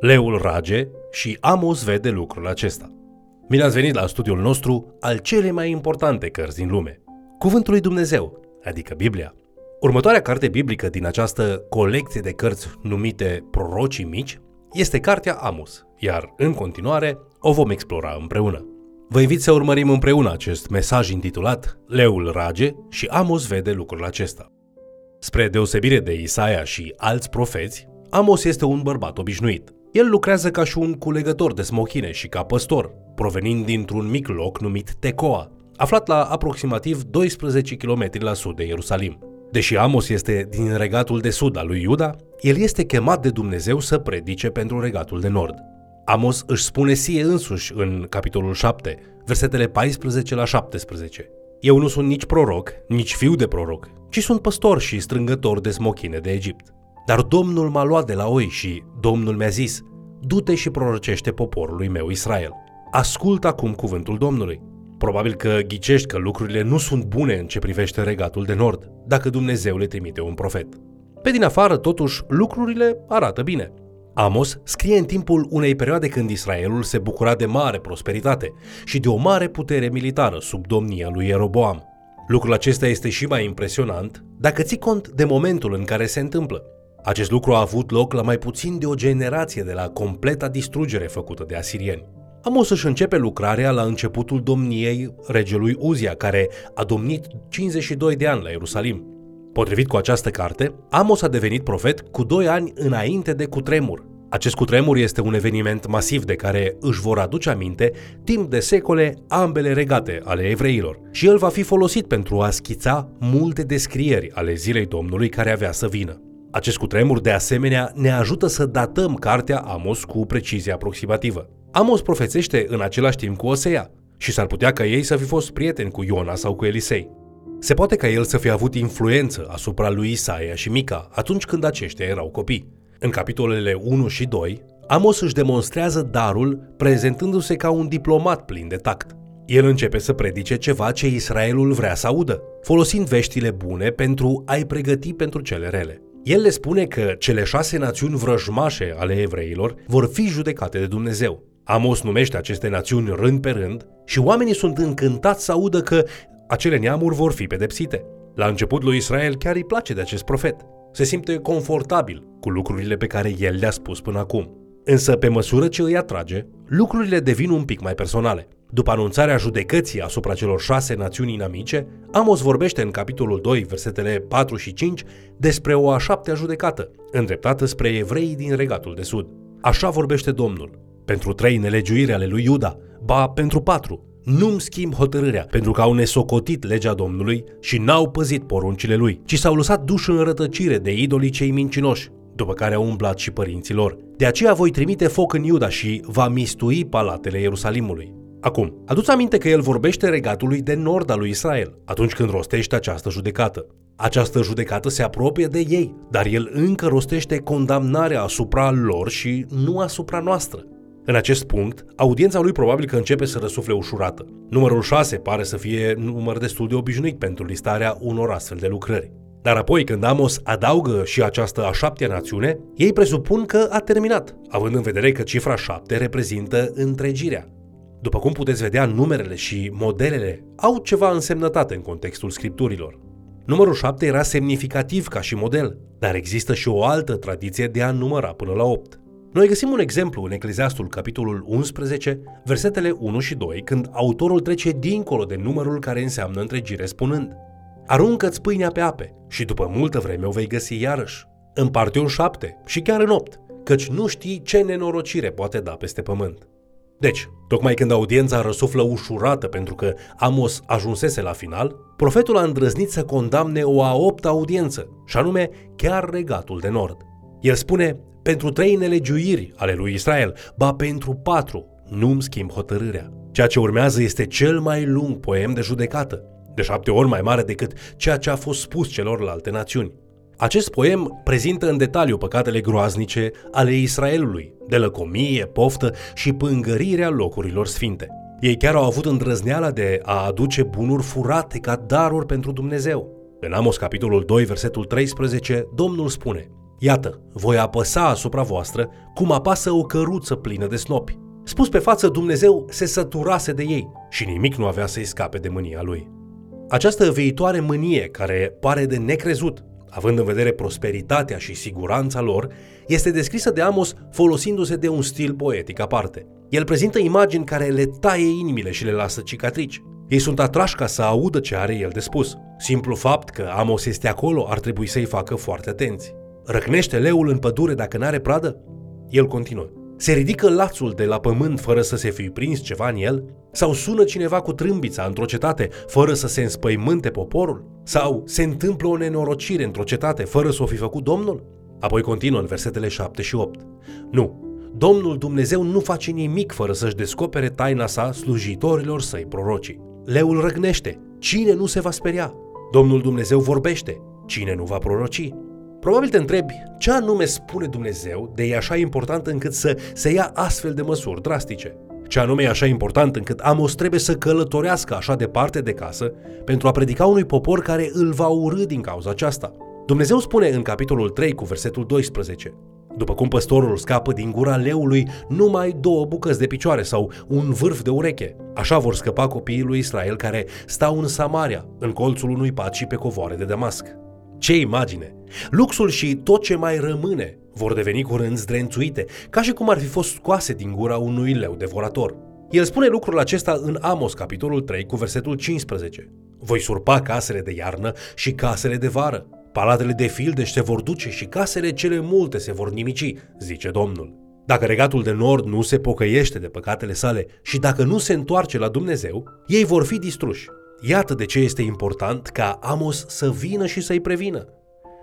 Leul rage și Amos vede lucrul acesta. Bine ați venit la studiul nostru al cele mai importante cărți din lume, Cuvântul lui Dumnezeu, adică Biblia. Următoarea carte biblică din această colecție de cărți numite Prorocii Mici este cartea Amos, iar în continuare o vom explora împreună. Vă invit să urmărim împreună acest mesaj intitulat Leul rage și Amos vede lucrul acesta. Spre deosebire de Isaia și alți profeți, Amos este un bărbat obișnuit. El lucrează ca și un culegător de smochine și ca păstor, provenind dintr-un mic loc numit Tecoa, aflat la aproximativ 12 km la sud de Ierusalim. Deși Amos este din regatul de sud al lui Iuda, el este chemat de Dumnezeu să predice pentru regatul de nord. Amos își spune sie însuși în capitolul 7, versetele 14 la 17. Eu nu sunt nici proroc, nici fiu de proroc, ci sunt păstor și strângător de smochine de Egipt. Dar Domnul m-a luat de la oi și Domnul mi-a zis, du-te și prorocește poporului meu Israel. Ascult acum cuvântul Domnului. Probabil că ghicești că lucrurile nu sunt bune în ce privește regatul de nord, dacă Dumnezeu le trimite un profet. Pe din afară, totuși, lucrurile arată bine. Amos scrie în timpul unei perioade când Israelul se bucura de mare prosperitate și de o mare putere militară sub domnia lui Jeroboam. Lucrul acesta este și mai impresionant dacă ții cont de momentul în care se întâmplă. Acest lucru a avut loc la mai puțin de o generație de la completa distrugere făcută de asirieni. Amos își începe lucrarea la începutul domniei regelui Uzia, care a domnit 52 de ani la Ierusalim. Potrivit cu această carte, Amos a devenit profet cu 2 ani înainte de cutremur. Acest cutremur este un eveniment masiv de care își vor aduce aminte timp de secole ambele regate ale evreilor și el va fi folosit pentru a schița multe descrieri ale zilei Domnului care avea să vină. Acest cutremur, de asemenea, ne ajută să datăm cartea Amos cu precizie aproximativă. Amos profețește în același timp cu Osea și s-ar putea ca ei să fi fost prieteni cu Iona sau cu Elisei. Se poate ca el să fie avut influență asupra lui Isaia și Mica atunci când aceștia erau copii. În capitolele 1 și 2, Amos își demonstrează darul prezentându-se ca un diplomat plin de tact. El începe să predice ceva ce Israelul vrea să audă, folosind veștile bune pentru a-i pregăti pentru cele rele. El le spune că cele șase națiuni vrăjmașe ale evreilor vor fi judecate de Dumnezeu. Amos numește aceste națiuni rând pe rând și oamenii sunt încântați să audă că acele neamuri vor fi pedepsite. La început lui Israel chiar îi place de acest profet. Se simte confortabil cu lucrurile pe care el le-a spus până acum. Însă, pe măsură ce îi atrage, lucrurile devin un pic mai personale. După anunțarea judecății asupra celor șase națiuni inamice, Amos vorbește în capitolul 2, versetele 4 și 5, despre o a șaptea judecată, îndreptată spre evreii din regatul de sud. Așa vorbește Domnul. Pentru trei nelegiuiri ale lui Iuda, ba pentru patru, nu-mi schimb hotărârea, pentru că au nesocotit legea Domnului și n-au păzit poruncile lui, ci s-au lăsat duși în rătăcire de idolii cei mincinoși, după care au umblat și părinții lor. De aceea voi trimite foc în Iuda și va mistui palatele Ierusalimului. Acum, aduți aminte că el vorbește regatului de nord al lui Israel, atunci când rostește această judecată. Această judecată se apropie de ei, dar el încă rostește condamnarea asupra lor și nu asupra noastră. În acest punct, audiența lui probabil că începe să răsufle ușurată. Numărul 6 pare să fie număr destul de obișnuit pentru listarea unor astfel de lucrări. Dar apoi, când Amos adaugă și această a șaptea națiune, ei presupun că a terminat, având în vedere că cifra 7 reprezintă întregirea. După cum puteți vedea, numerele și modelele au ceva însemnătate în contextul scripturilor. Numărul 7 era semnificativ ca și model, dar există și o altă tradiție de a număra până la 8. Noi găsim un exemplu în Ecleziastul, capitolul 11, versetele 1 și 2, când autorul trece dincolo de numărul care înseamnă întregire, spunând Aruncă-ți pâinea pe ape și după multă vreme o vei găsi iarăși. Împarte-o în șapte și chiar în opt, căci nu știi ce nenorocire poate da peste pământ. Deci, tocmai când audiența răsuflă ușurată pentru că Amos ajunsese la final, profetul a îndrăznit să condamne o a opta audiență, și anume chiar regatul de nord. El spune, pentru trei nelegiuiri ale lui Israel, ba pentru patru, nu-mi schimb hotărârea. Ceea ce urmează este cel mai lung poem de judecată, de șapte ori mai mare decât ceea ce a fost spus celorlalte națiuni. Acest poem prezintă în detaliu păcatele groaznice ale Israelului, de lăcomie, poftă și pângărirea locurilor sfinte. Ei chiar au avut îndrăzneala de a aduce bunuri furate ca daruri pentru Dumnezeu. În Amos capitolul 2, versetul 13, Domnul spune Iată, voi apăsa asupra voastră cum apasă o căruță plină de snopi. Spus pe față, Dumnezeu se săturase de ei și nimic nu avea să-i scape de mânia lui. Această viitoare mânie, care pare de necrezut, având în vedere prosperitatea și siguranța lor, este descrisă de Amos folosindu-se de un stil poetic aparte. El prezintă imagini care le taie inimile și le lasă cicatrici. Ei sunt atrași ca să audă ce are el de spus. Simplu fapt că Amos este acolo ar trebui să-i facă foarte atenți. Răcnește leul în pădure dacă n-are pradă? El continuă. Se ridică lațul de la pământ fără să se fi prins ceva în el? Sau sună cineva cu trâmbița într-o cetate fără să se înspăimânte poporul? Sau se întâmplă o nenorocire într-o cetate fără să o fi făcut Domnul? Apoi continuă în versetele 7 și 8. Nu, Domnul Dumnezeu nu face nimic fără să-și descopere taina sa slujitorilor săi prorocii. Leul răgnește, cine nu se va speria? Domnul Dumnezeu vorbește, cine nu va proroci? Probabil te întrebi ce anume spune Dumnezeu de e așa important încât să se ia astfel de măsuri drastice. Ce anume e așa important încât Amos trebuie să călătorească așa departe de casă pentru a predica unui popor care îl va urâ din cauza aceasta. Dumnezeu spune în capitolul 3 cu versetul 12 după cum păstorul scapă din gura leului numai două bucăți de picioare sau un vârf de ureche, așa vor scăpa copiii lui Israel care stau în Samaria, în colțul unui pat și pe covoare de Damasc. Ce imagine! Luxul și tot ce mai rămâne vor deveni curând zdrențuite, ca și cum ar fi fost scoase din gura unui leu devorator. El spune lucrul acesta în Amos, capitolul 3, cu versetul 15. Voi surpa casele de iarnă și casele de vară. Palatele de fildeș se vor duce și casele cele multe se vor nimici, zice Domnul. Dacă regatul de nord nu se pocăiește de păcatele sale și dacă nu se întoarce la Dumnezeu, ei vor fi distruși. Iată de ce este important ca Amos să vină și să-i prevină.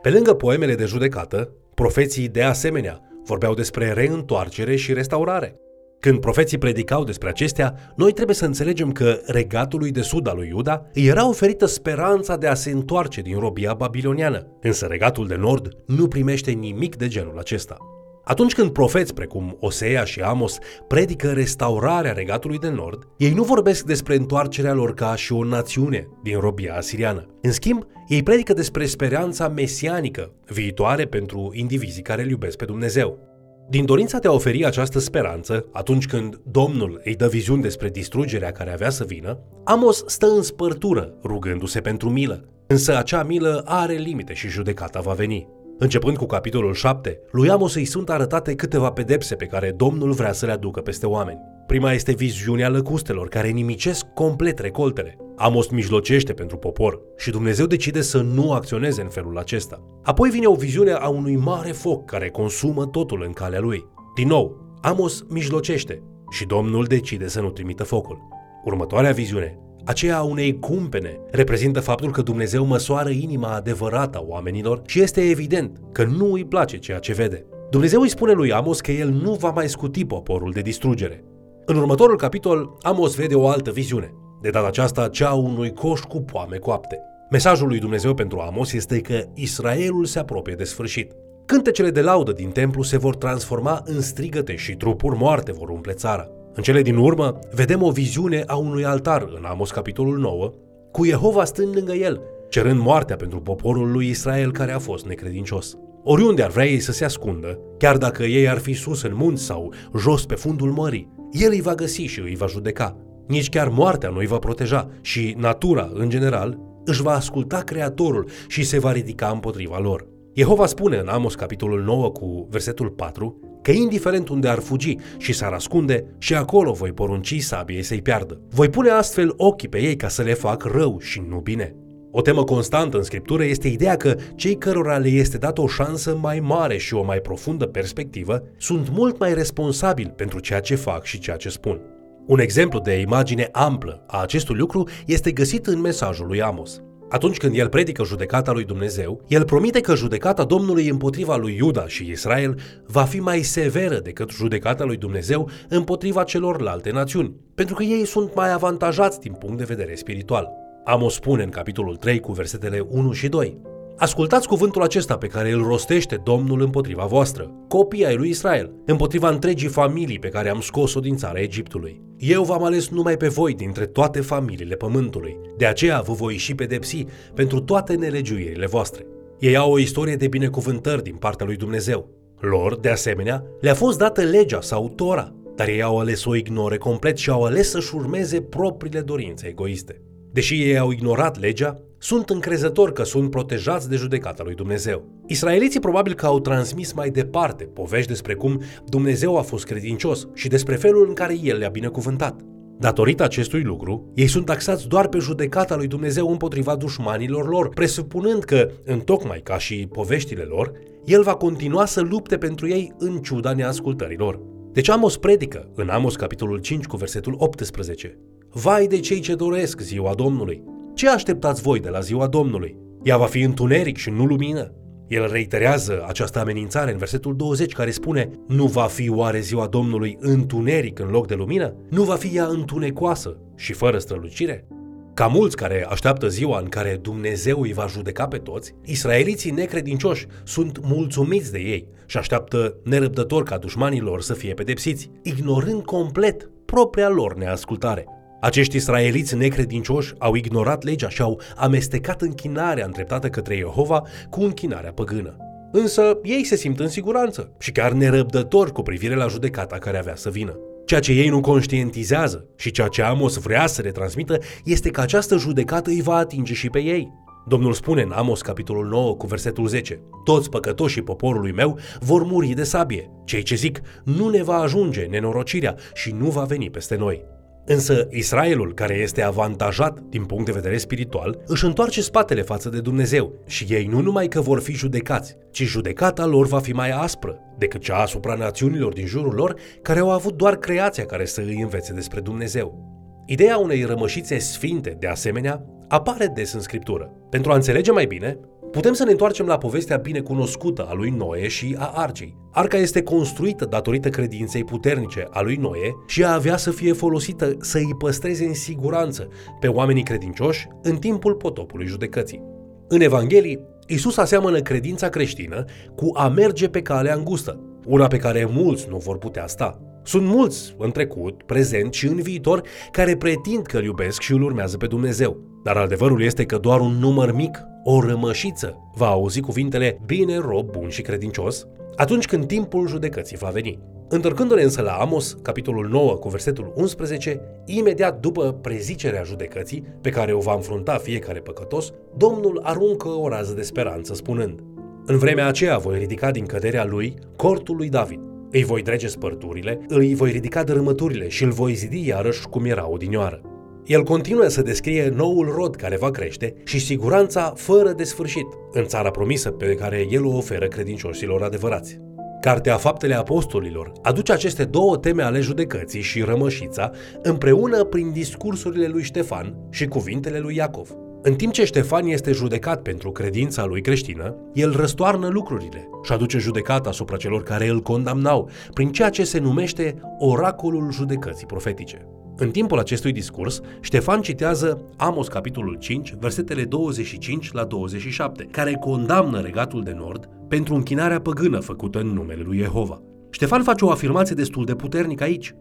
Pe lângă poemele de judecată, profeții de asemenea vorbeau despre reîntoarcere și restaurare. Când profeții predicau despre acestea, noi trebuie să înțelegem că regatului de sud al lui Iuda îi era oferită speranța de a se întoarce din robia babiloniană, însă regatul de nord nu primește nimic de genul acesta. Atunci când profeți precum Osea și Amos predică restaurarea regatului de nord, ei nu vorbesc despre întoarcerea lor ca și o națiune din robia asiriană. În schimb, ei predică despre speranța mesianică, viitoare pentru indivizii care îl iubesc pe Dumnezeu. Din dorința de a oferi această speranță, atunci când Domnul îi dă viziuni despre distrugerea care avea să vină, Amos stă în spărtură, rugându-se pentru milă. Însă acea milă are limite și judecata va veni. Începând cu capitolul 7, lui Amos îi sunt arătate câteva pedepse pe care Domnul vrea să le aducă peste oameni. Prima este viziunea lăcustelor care nimicesc complet recoltele. Amos mijlocește pentru popor și Dumnezeu decide să nu acționeze în felul acesta. Apoi vine o viziune a unui mare foc care consumă totul în calea lui. Din nou, Amos mijlocește și Domnul decide să nu trimită focul. Următoarea viziune aceea a unei cumpene reprezintă faptul că Dumnezeu măsoară inima adevărată a oamenilor și este evident că nu îi place ceea ce vede. Dumnezeu îi spune lui Amos că el nu va mai scuti poporul de distrugere. În următorul capitol, Amos vede o altă viziune, de data aceasta cea a unui coș cu poame coapte. Mesajul lui Dumnezeu pentru Amos este că Israelul se apropie de sfârșit. Cântecele de laudă din templu se vor transforma în strigăte și trupuri moarte vor umple țara. În cele din urmă, vedem o viziune a unui altar în Amos capitolul 9, cu Jehova stând lângă el, cerând moartea pentru poporul lui Israel care a fost necredincios. Oriunde ar vrea ei să se ascundă, chiar dacă ei ar fi sus în munți sau jos pe fundul mării, el îi va găsi și îi va judeca. Nici chiar moartea nu îi va proteja și natura, în general, își va asculta Creatorul și se va ridica împotriva lor. Jehova spune în Amos capitolul 9 cu versetul 4 că indiferent unde ar fugi și s-ar ascunde, și acolo voi porunci sabiei să-i piardă. Voi pune astfel ochii pe ei ca să le fac rău și nu bine. O temă constantă în scriptură este ideea că cei cărora le este dată o șansă mai mare și o mai profundă perspectivă sunt mult mai responsabili pentru ceea ce fac și ceea ce spun. Un exemplu de imagine amplă a acestui lucru este găsit în mesajul lui Amos. Atunci când el predică judecata lui Dumnezeu, el promite că judecata Domnului împotriva lui Iuda și Israel va fi mai severă decât judecata lui Dumnezeu împotriva celorlalte națiuni, pentru că ei sunt mai avantajați din punct de vedere spiritual. Amos spune în capitolul 3 cu versetele 1 și 2. Ascultați cuvântul acesta pe care îl rostește Domnul împotriva voastră, copii ai lui Israel, împotriva întregii familii pe care am scos-o din țara Egiptului. Eu v-am ales numai pe voi dintre toate familiile pământului, de aceea vă voi și pedepsi pentru toate nelegiuirile voastre. Ei au o istorie de binecuvântări din partea lui Dumnezeu. Lor, de asemenea, le-a fost dată legea sau Tora, dar ei au ales să o ignore complet și au ales să-și urmeze propriile dorințe egoiste. Deși ei au ignorat legea, sunt încrezători că sunt protejați de judecata lui Dumnezeu. Israeliții probabil că au transmis mai departe povești despre cum Dumnezeu a fost credincios și despre felul în care El le-a binecuvântat. Datorită acestui lucru, ei sunt taxați doar pe judecata lui Dumnezeu împotriva dușmanilor lor, presupunând că, întocmai ca și poveștile lor, El va continua să lupte pentru ei în ciuda neascultărilor. Deci Amos predică în Amos capitolul 5 cu versetul 18. Vai de cei ce doresc ziua Domnului! Ce așteptați voi de la ziua Domnului? Ea va fi întuneric și nu lumină. El reiterează această amenințare în versetul 20 care spune Nu va fi oare ziua Domnului întuneric în loc de lumină? Nu va fi ea întunecoasă și fără strălucire? Ca mulți care așteaptă ziua în care Dumnezeu îi va judeca pe toți, israeliții necredincioși sunt mulțumiți de ei și așteaptă nerăbdător ca dușmanilor să fie pedepsiți, ignorând complet propria lor neascultare. Acești israeliți necredincioși au ignorat legea și au amestecat închinarea îndreptată către Jehova cu închinarea păgână. Însă ei se simt în siguranță și chiar nerăbdători cu privire la judecata care avea să vină. Ceea ce ei nu conștientizează și ceea ce Amos vrea să le transmită este că această judecată îi va atinge și pe ei. Domnul spune în Amos, capitolul 9, cu versetul 10, Toți păcătoșii poporului meu vor muri de sabie. Cei ce zic, nu ne va ajunge nenorocirea și nu va veni peste noi. Însă Israelul, care este avantajat din punct de vedere spiritual, își întoarce spatele față de Dumnezeu și ei nu numai că vor fi judecați, ci judecata lor va fi mai aspră decât cea asupra națiunilor din jurul lor care au avut doar creația care să îi învețe despre Dumnezeu. Ideea unei rămășițe sfinte, de asemenea, apare des în Scriptură. Pentru a înțelege mai bine, Putem să ne întoarcem la povestea binecunoscută a lui Noe și a Arcei. Arca este construită datorită credinței puternice a lui Noe și a avea să fie folosită să îi păstreze în siguranță pe oamenii credincioși în timpul potopului judecății. În Evanghelii, Isus aseamănă credința creștină cu a merge pe calea îngustă, una pe care mulți nu vor putea sta. Sunt mulți în trecut, prezent și în viitor care pretind că îl iubesc și îl urmează pe Dumnezeu. Dar adevărul este că doar un număr mic, o rămășiță, va auzi cuvintele bine, rob bun și credincios, atunci când timpul judecății va veni. Întorcându-ne însă la Amos, capitolul 9 cu versetul 11, imediat după prezicerea judecății, pe care o va înfrunta fiecare păcătos, Domnul aruncă o rază de speranță spunând În vremea aceea voi ridica din căderea lui cortul lui David, îi voi drege spărturile, îi voi ridica dărâmăturile și îl voi zidi iarăși cum era odinioară. El continuă să descrie noul rod care va crește și siguranța fără de sfârșit în țara promisă pe care el o oferă credincioșilor adevărați. Cartea Faptele Apostolilor aduce aceste două teme ale judecății și rămășița împreună prin discursurile lui Ștefan și cuvintele lui Iacov. În timp ce Ștefan este judecat pentru credința lui creștină, el răstoarnă lucrurile și aduce judecata asupra celor care îl condamnau prin ceea ce se numește oracolul judecății profetice. În timpul acestui discurs, Ștefan citează Amos capitolul 5, versetele 25 la 27, care condamnă regatul de nord pentru închinarea păgână făcută în numele lui Jehova. Ștefan face o afirmație destul de puternică aici.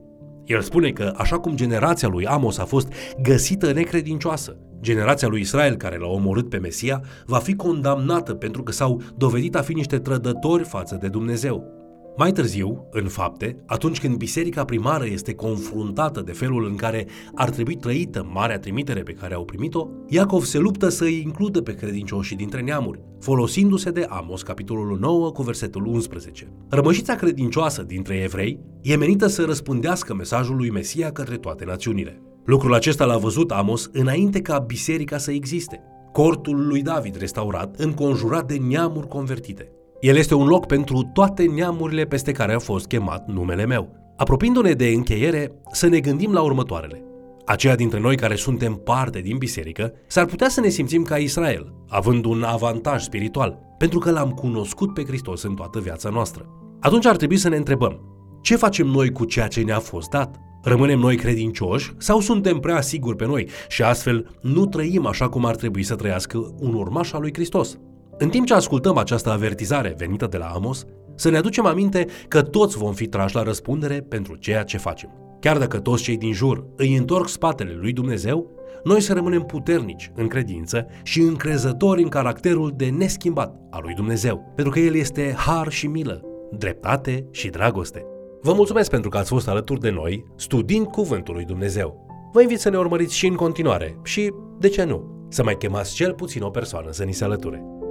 El spune că, așa cum generația lui Amos a fost găsită necredincioasă, generația lui Israel care l-a omorât pe Mesia va fi condamnată pentru că s-au dovedit a fi niște trădători față de Dumnezeu. Mai târziu, în fapte, atunci când biserica primară este confruntată de felul în care ar trebui trăită marea trimitere pe care au primit-o, Iacov se luptă să îi includă pe credincioșii dintre neamuri, folosindu-se de Amos, capitolul 9, cu versetul 11. Rămășița credincioasă dintre evrei e menită să răspândească mesajul lui Mesia către toate națiunile. Lucrul acesta l-a văzut Amos înainte ca biserica să existe. Cortul lui David restaurat, înconjurat de neamuri convertite. El este un loc pentru toate neamurile peste care a fost chemat numele meu. Apropiindu-ne de încheiere, să ne gândim la următoarele. Aceia dintre noi care suntem parte din biserică, s-ar putea să ne simțim ca Israel, având un avantaj spiritual, pentru că l-am cunoscut pe Hristos în toată viața noastră. Atunci ar trebui să ne întrebăm, ce facem noi cu ceea ce ne-a fost dat? Rămânem noi credincioși sau suntem prea siguri pe noi și astfel nu trăim așa cum ar trebui să trăiască un urmaș al lui Hristos? În timp ce ascultăm această avertizare venită de la Amos, să ne aducem aminte că toți vom fi trași la răspundere pentru ceea ce facem. Chiar dacă toți cei din jur îi întorc spatele lui Dumnezeu, noi să rămânem puternici în credință și încrezători în caracterul de neschimbat al lui Dumnezeu, pentru că El este har și milă, dreptate și dragoste. Vă mulțumesc pentru că ați fost alături de noi studiind Cuvântul lui Dumnezeu. Vă invit să ne urmăriți și în continuare și, de ce nu, să mai chemați cel puțin o persoană să ni se alăture.